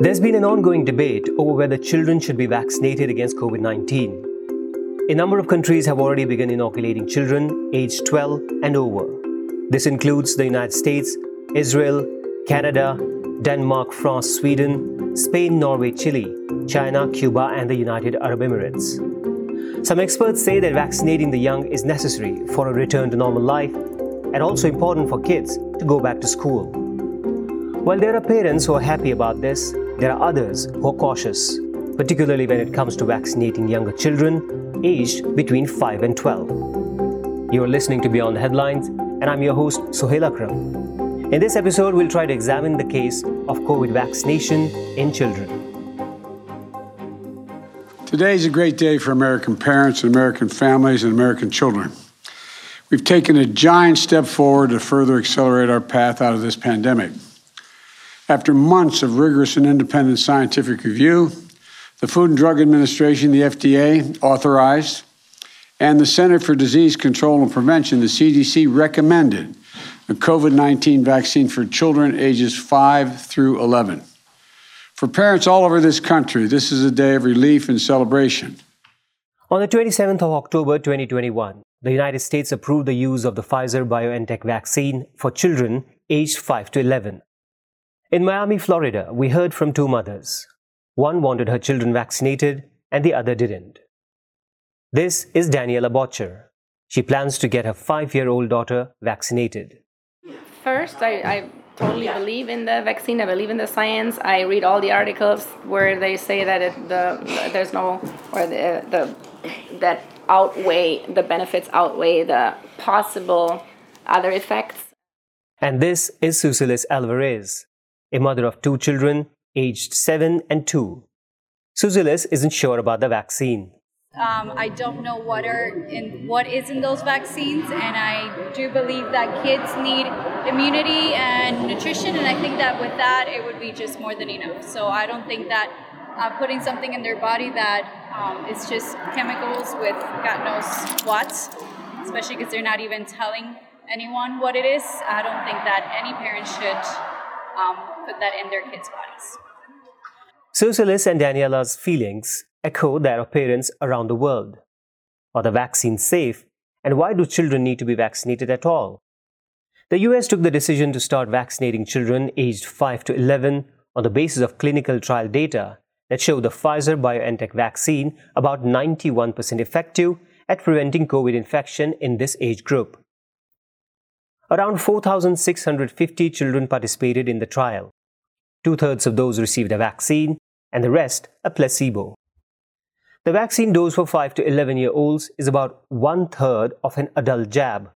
There's been an ongoing debate over whether children should be vaccinated against COVID 19. A number of countries have already begun inoculating children aged 12 and over. This includes the United States, Israel, Canada, Denmark, France, Sweden, Spain, Norway, Chile, China, Cuba, and the United Arab Emirates. Some experts say that vaccinating the young is necessary for a return to normal life and also important for kids to go back to school. While there are parents who are happy about this, there are others who are cautious, particularly when it comes to vaccinating younger children aged between 5 and 12. You are listening to Beyond the Headlines, and I'm your host, Suhail Akram. In this episode, we'll try to examine the case of COVID vaccination in children. Today is a great day for American parents and American families and American children. We've taken a giant step forward to further accelerate our path out of this pandemic. After months of rigorous and independent scientific review, the Food and Drug Administration, the FDA, authorized, and the Center for Disease Control and Prevention, the CDC, recommended the COVID 19 vaccine for children ages 5 through 11. For parents all over this country, this is a day of relief and celebration. On the 27th of October 2021, the United States approved the use of the Pfizer BioNTech vaccine for children aged 5 to 11. In Miami, Florida, we heard from two mothers. One wanted her children vaccinated and the other didn't. This is Daniela Botcher. She plans to get her five year old daughter vaccinated. First, I, I, totally believe in the vaccine. I believe in the science. I read all the articles where they say that it, the there's no or the, the that outweigh the benefits outweigh the possible other effects. And this is Susilis Alvarez a mother of two children aged 7 and 2. Suzilis isn't sure about the vaccine. Um, I don't know what are in what is in those vaccines, and I do believe that kids need immunity and nutrition, and I think that with that it would be just more than enough. So I don't think that uh, putting something in their body that um, is just chemicals with God knows what, especially because they're not even telling anyone what it is. I don't think that any parent should um, put that in their kids' bodies. Susilis and Daniela's feelings echo of parents around the world. Are the vaccines safe? And why do children need to be vaccinated at all? The US took the decision to start vaccinating children aged 5 to 11 on the basis of clinical trial data that show the Pfizer BioNTech vaccine about 91% effective at preventing COVID infection in this age group. Around 4,650 children participated in the trial. Two thirds of those received a vaccine, and the rest a placebo. The vaccine dose for 5 to 11 year olds is about one third of an adult jab.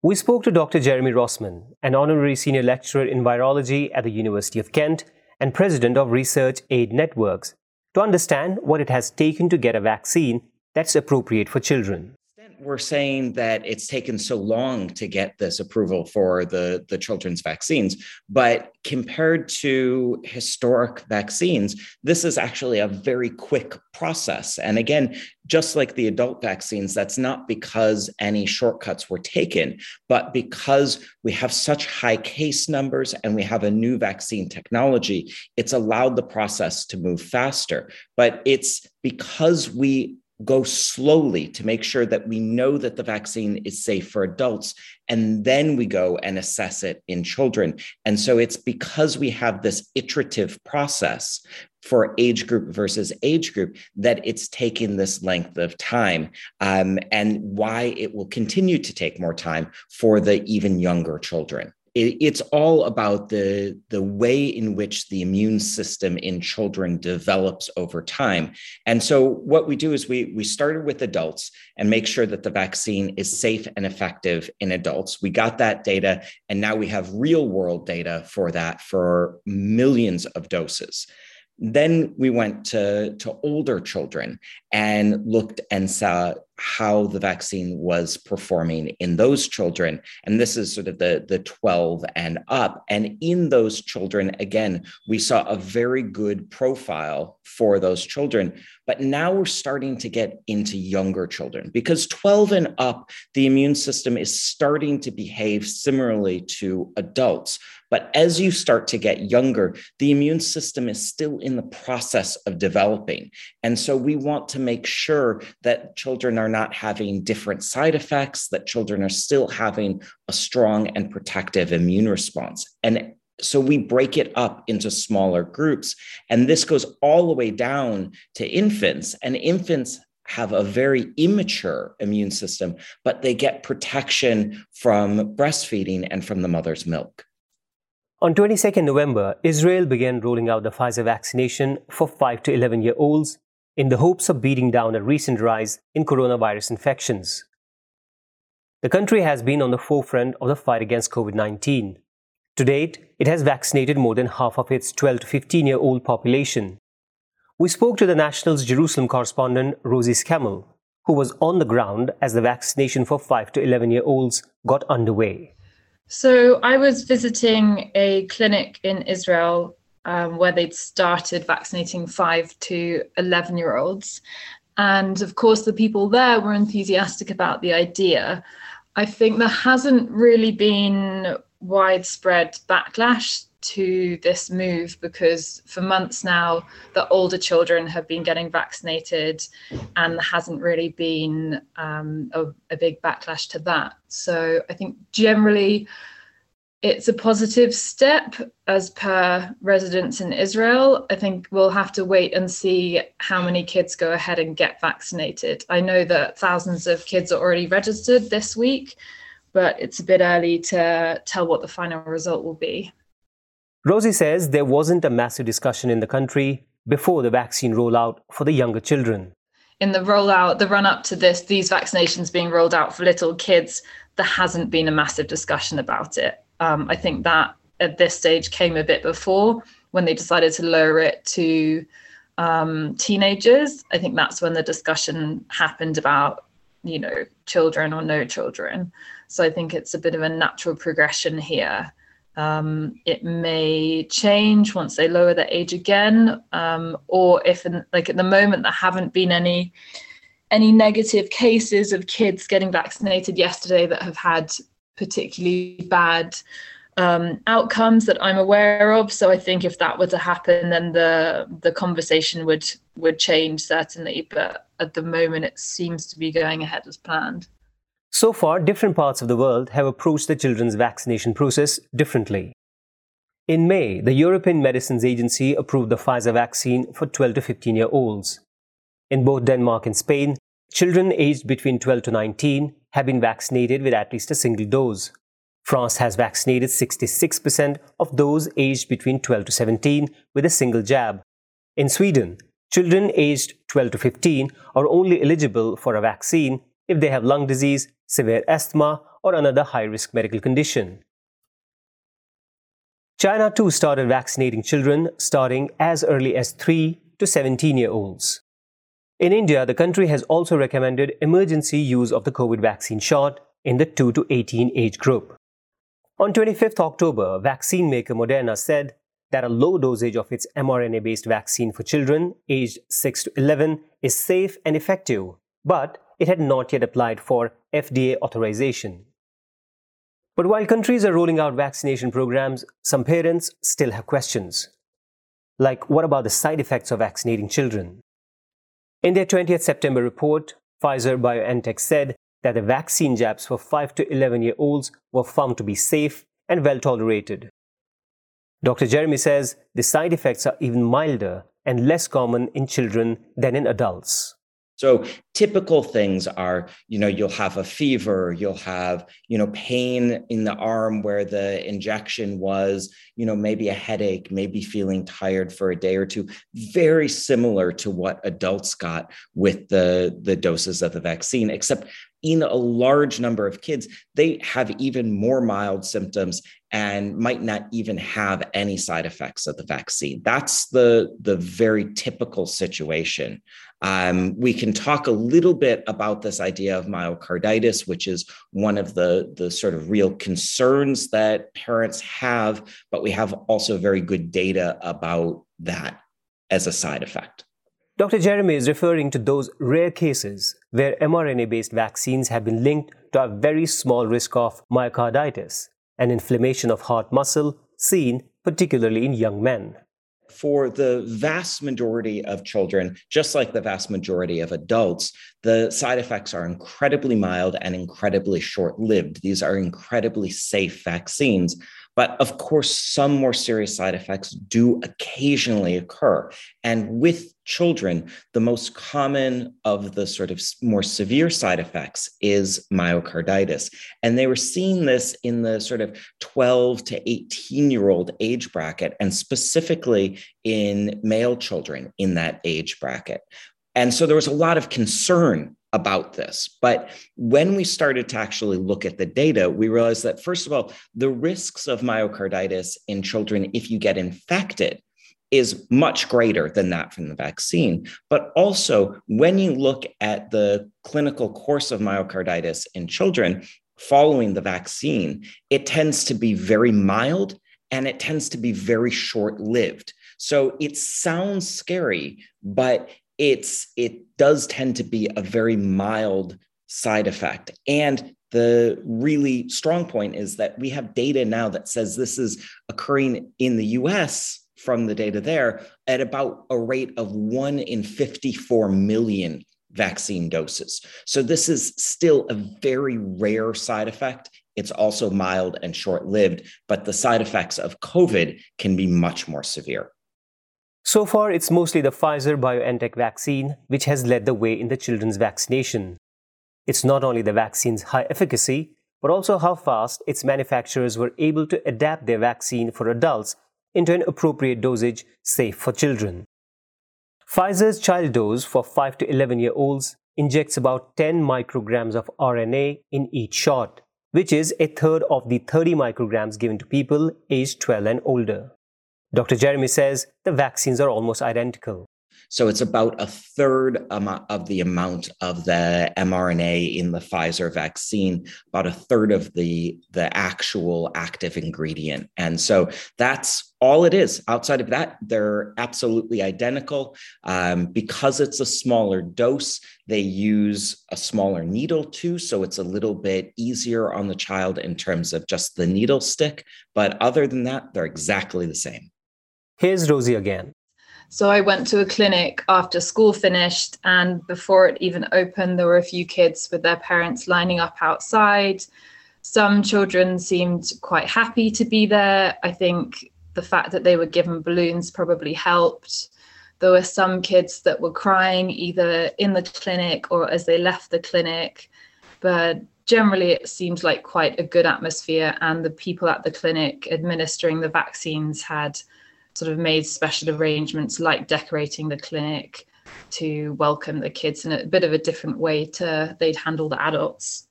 We spoke to Dr. Jeremy Rossman, an honorary senior lecturer in virology at the University of Kent and president of Research Aid Networks, to understand what it has taken to get a vaccine that's appropriate for children we're saying that it's taken so long to get this approval for the, the children's vaccines. But compared to historic vaccines, this is actually a very quick process. And again, just like the adult vaccines, that's not because any shortcuts were taken, but because we have such high case numbers and we have a new vaccine technology, it's allowed the process to move faster. But it's because we go slowly to make sure that we know that the vaccine is safe for adults and then we go and assess it in children. And so it's because we have this iterative process for age group versus age group that it's taken this length of time um, and why it will continue to take more time for the even younger children it, it's all about the, the way in which the immune system in children develops over time. And so what we do is we, we started with adults and make sure that the vaccine is safe and effective in adults. We got that data, and now we have real world data for that for millions of doses. Then we went to, to older children and looked and saw how the vaccine was performing in those children. And this is sort of the, the 12 and up. And in those children, again, we saw a very good profile for those children. But now we're starting to get into younger children because 12 and up, the immune system is starting to behave similarly to adults. But as you start to get younger, the immune system is still in the process of developing. And so we want to make sure that children are not having different side effects, that children are still having a strong and protective immune response. And so we break it up into smaller groups. And this goes all the way down to infants. And infants have a very immature immune system, but they get protection from breastfeeding and from the mother's milk. On 22nd November, Israel began rolling out the Pfizer vaccination for 5 to 11 year olds in the hopes of beating down a recent rise in coronavirus infections. The country has been on the forefront of the fight against COVID 19. To date, it has vaccinated more than half of its 12 to 15 year old population. We spoke to the National's Jerusalem correspondent Rosie Scammell, who was on the ground as the vaccination for 5 to 11 year olds got underway. So, I was visiting a clinic in Israel um, where they'd started vaccinating 5 to 11 year olds. And of course, the people there were enthusiastic about the idea. I think there hasn't really been widespread backlash to this move because for months now the older children have been getting vaccinated and there hasn't really been um, a, a, big backlash to that. So i think generally it's a positive step as per residents in israel. I think we'll have to wait and see how many kids go ahead and get vaccinated. I know that thousands of kids are already registered this week but it's a bit early to tell what the final result will be. Rosie says there wasn't a massive discussion in the country before the vaccine rollout for the younger children. In the rollout, the run up to this, these vaccinations being rolled out for little kids, there hasn't been a massive discussion about it. Um, I think that at this stage came a bit before when they decided to lower it to um, teenagers. I think that's when the discussion happened about, you know, children or no children. So I think it's a bit of a natural progression here. Um, it may change once they lower the age again, um, or if, in, like at the moment, there haven't been any any negative cases of kids getting vaccinated yesterday that have had particularly bad um, outcomes that I'm aware of. So I think if that were to happen, then the the conversation would would change certainly. But at the moment, it seems to be going ahead as planned. So far, different parts of the world have approached the children's vaccination process differently. In May, the European Medicines Agency approved the Pfizer vaccine for 12 to 15 year olds. In both Denmark and Spain, children aged between 12 to 19 have been vaccinated with at least a single dose. France has vaccinated 66% of those aged between 12 to 17 with a single jab. In Sweden, children aged 12 to 15 are only eligible for a vaccine if they have lung disease, severe asthma, or another high risk medical condition. China too started vaccinating children starting as early as 3 to 17 year olds. In India, the country has also recommended emergency use of the COVID vaccine shot in the 2 to 18 age group. On 25th October, vaccine maker Moderna said that a low dosage of its mRNA based vaccine for children aged 6 to 11 is safe and effective, but it had not yet applied for FDA authorization. But while countries are rolling out vaccination programs, some parents still have questions. Like, what about the side effects of vaccinating children? In their 20th September report, Pfizer BioNTech said that the vaccine jabs for 5 to 11 year olds were found to be safe and well tolerated. Dr. Jeremy says the side effects are even milder and less common in children than in adults. So typical things are, you know, you'll have a fever, you'll have, you know, pain in the arm where the injection was, you know, maybe a headache, maybe feeling tired for a day or two, very similar to what adults got with the the doses of the vaccine, except in a large number of kids, they have even more mild symptoms and might not even have any side effects of the vaccine. That's the, the very typical situation. Um, we can talk a little bit about this idea of myocarditis, which is one of the, the sort of real concerns that parents have, but we have also very good data about that as a side effect. Dr. Jeremy is referring to those rare cases where mRNA based vaccines have been linked to a very small risk of myocarditis, an inflammation of heart muscle seen particularly in young men for the vast majority of children, just like the vast majority of adults, the side effects are incredibly mild and incredibly short lived. These are incredibly safe vaccines. But of course, some more serious side effects do occasionally occur. And with children, the most common of the sort of more severe side effects is myocarditis. And they were seeing this in the sort of 12 to 18 year old age bracket, and specifically in male children in that age bracket. And so there was a lot of concern about this. But when we started to actually look at the data, we realized that, first of all, the risks of myocarditis in children, if you get infected, is much greater than that from the vaccine. But also, when you look at the clinical course of myocarditis in children following the vaccine, it tends to be very mild and it tends to be very short lived. So it sounds scary, but it's it does tend to be a very mild side effect and the really strong point is that we have data now that says this is occurring in the US from the data there at about a rate of 1 in 54 million vaccine doses. So this is still a very rare side effect. It's also mild and short lived, but the side effects of COVID can be much more severe. So far, it's mostly the Pfizer BioNTech vaccine which has led the way in the children's vaccination. It's not only the vaccine's high efficacy, but also how fast its manufacturers were able to adapt their vaccine for adults into an appropriate dosage safe for children. Pfizer's child dose for 5 to 11 year olds injects about 10 micrograms of RNA in each shot, which is a third of the 30 micrograms given to people aged 12 and older. Dr. Jeremy says the vaccines are almost identical. So it's about a third of the amount of the mRNA in the Pfizer vaccine, about a third of the, the actual active ingredient. And so that's all it is. Outside of that, they're absolutely identical. Um, because it's a smaller dose, they use a smaller needle too. So it's a little bit easier on the child in terms of just the needle stick. But other than that, they're exactly the same. Here's Rosie again. So I went to a clinic after school finished, and before it even opened, there were a few kids with their parents lining up outside. Some children seemed quite happy to be there. I think the fact that they were given balloons probably helped. There were some kids that were crying either in the clinic or as they left the clinic. But generally, it seemed like quite a good atmosphere, and the people at the clinic administering the vaccines had sort of made special arrangements like decorating the clinic to welcome the kids in a bit of a different way to they'd handle the adults.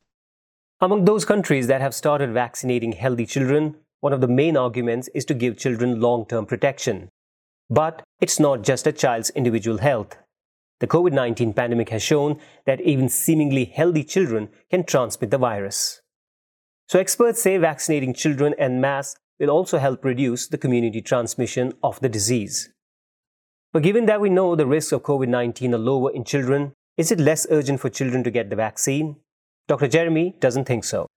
Among those countries that have started vaccinating healthy children, one of the main arguments is to give children long term protection. But it's not just a child's individual health. The COVID 19 pandemic has shown that even seemingly healthy children can transmit the virus. So, experts say vaccinating children en masse will also help reduce the community transmission of the disease. But given that we know the risks of COVID 19 are lower in children, is it less urgent for children to get the vaccine? Dr. Jeremy doesn't think so.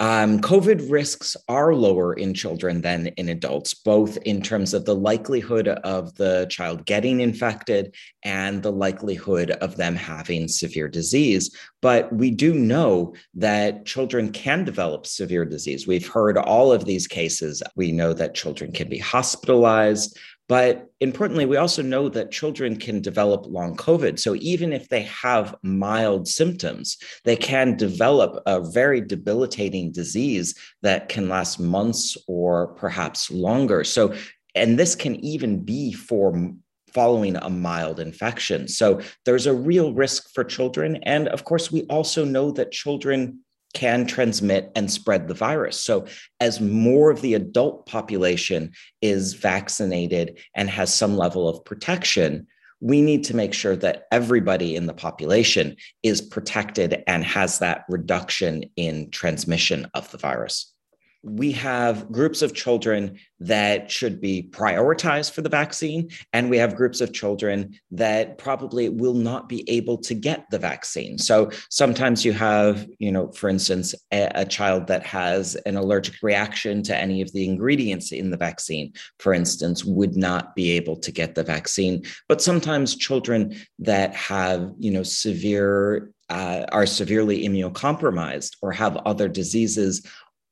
Um, COVID risks are lower in children than in adults, both in terms of the likelihood of the child getting infected and the likelihood of them having severe disease. But we do know that children can develop severe disease. We've heard all of these cases. We know that children can be hospitalized. But importantly, we also know that children can develop long COVID. So even if they have mild symptoms, they can develop a very debilitating disease that can last months or perhaps longer. So, and this can even be for following a mild infection. So there's a real risk for children. And of course, we also know that children can transmit and spread the virus. So, as more of the adult population is vaccinated and has some level of protection, we need to make sure that everybody in the population is protected and has that reduction in transmission of the virus we have groups of children that should be prioritized for the vaccine, and we have groups of children that probably will not be able to get the vaccine. So sometimes you have, you know, for instance, a, a child that has an allergic reaction to any of the ingredients in the vaccine, for instance, would not be able to get the vaccine. But sometimes children that have, you know, severe uh, are severely immunocompromised or have other diseases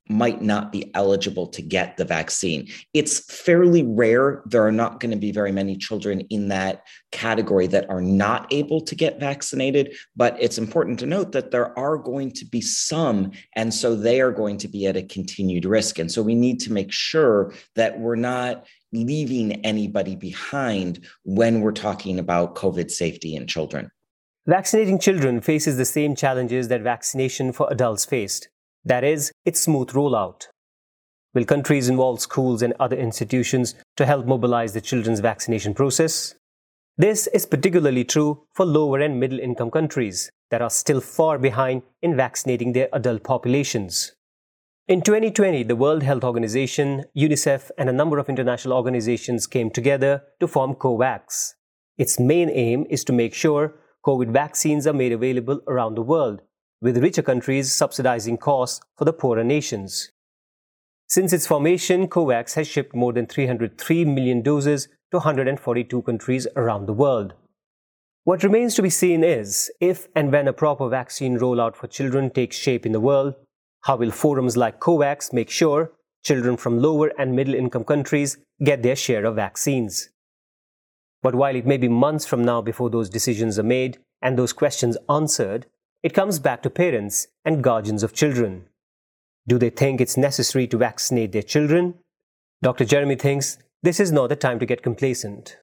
might not be eligible to get the vaccine. It's fairly rare. There are not going to be very many children in that category that are not able to get vaccinated, but it's important to note that there are going to be some. And so they are going to be at a continued risk. And so we need to make sure that we're not leaving anybody behind when we're talking about COVID safety in children. Vaccinating children faces the same challenges that vaccination for adults faced. That is, its smooth rollout. Will countries involve schools and other institutions to help mobilize the children's vaccination process? This is particularly true for lower and middle income countries that are still far behind in vaccinating their adult populations. In 2020, the World Health Organization, UNICEF, and a number of international organizations came together to form COVAX. Its main aim is to make sure COVID vaccines are made available around the world with richer countries subsidizing costs for the poorer nations. Since its formation, COVAX has shipped more than 303 million doses to 142 countries around the world. What remains to be seen is if and when a proper vaccine rollout for children takes shape in the world, how will forums like COVAX make sure children from lower and middle income countries get their share of vaccines? But while it may be months from now before those decisions are made and those questions answered, it comes back to parents and guardians of children. Do they think it's necessary to vaccinate their children? Dr. Jeremy thinks this is not the time to get complacent.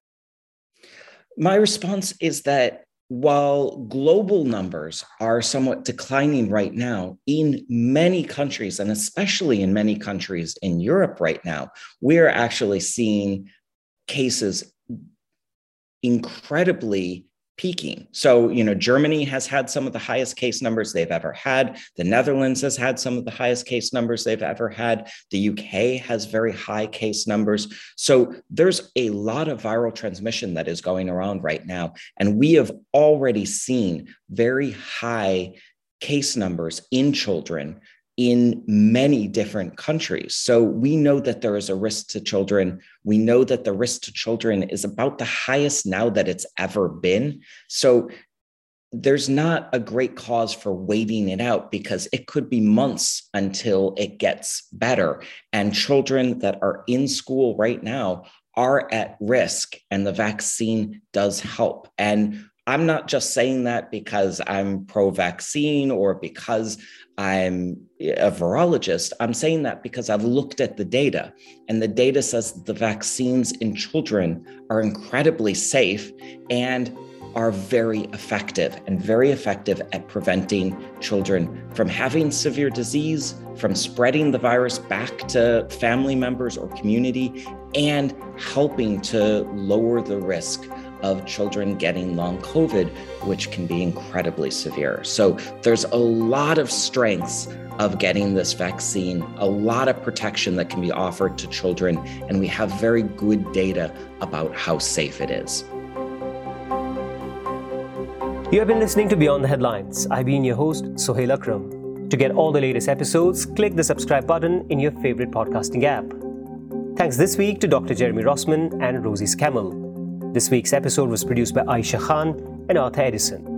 My response is that while global numbers are somewhat declining right now, in many countries, and especially in many countries in Europe right now, we're actually seeing cases incredibly peaking. So, you know, Germany has had some of the highest case numbers they've ever had. The Netherlands has had some of the highest case numbers they've ever had. The UK has very high case numbers. So, there's a lot of viral transmission that is going around right now. And we have already seen very high case numbers in children in many different countries. So we know that there is a risk to children. We know that the risk to children is about the highest now that it's ever been. So there's not a great cause for waiting it out because it could be months until it gets better. And children that are in school right now are at risk, and the vaccine does help. And I'm not just saying that because I'm pro vaccine or because I'm a virologist. I'm saying that because I've looked at the data, and the data says the vaccines in children are incredibly safe and are very effective and very effective at preventing children from having severe disease, from spreading the virus back to family members or community, and helping to lower the risk of children getting long COVID, which can be incredibly severe. So there's a lot of strengths of getting this vaccine, a lot of protection that can be offered to children, and we have very good data about how safe it is. You have been listening to Beyond the Headlines. I've been your host, Suhail Akram. To get all the latest episodes, click the subscribe button in your favorite podcasting app. Thanks this week to Dr. Jeremy Rossman and Rosie Scammell. This week's episode was produced by Aisha Khan and Arthur Edison.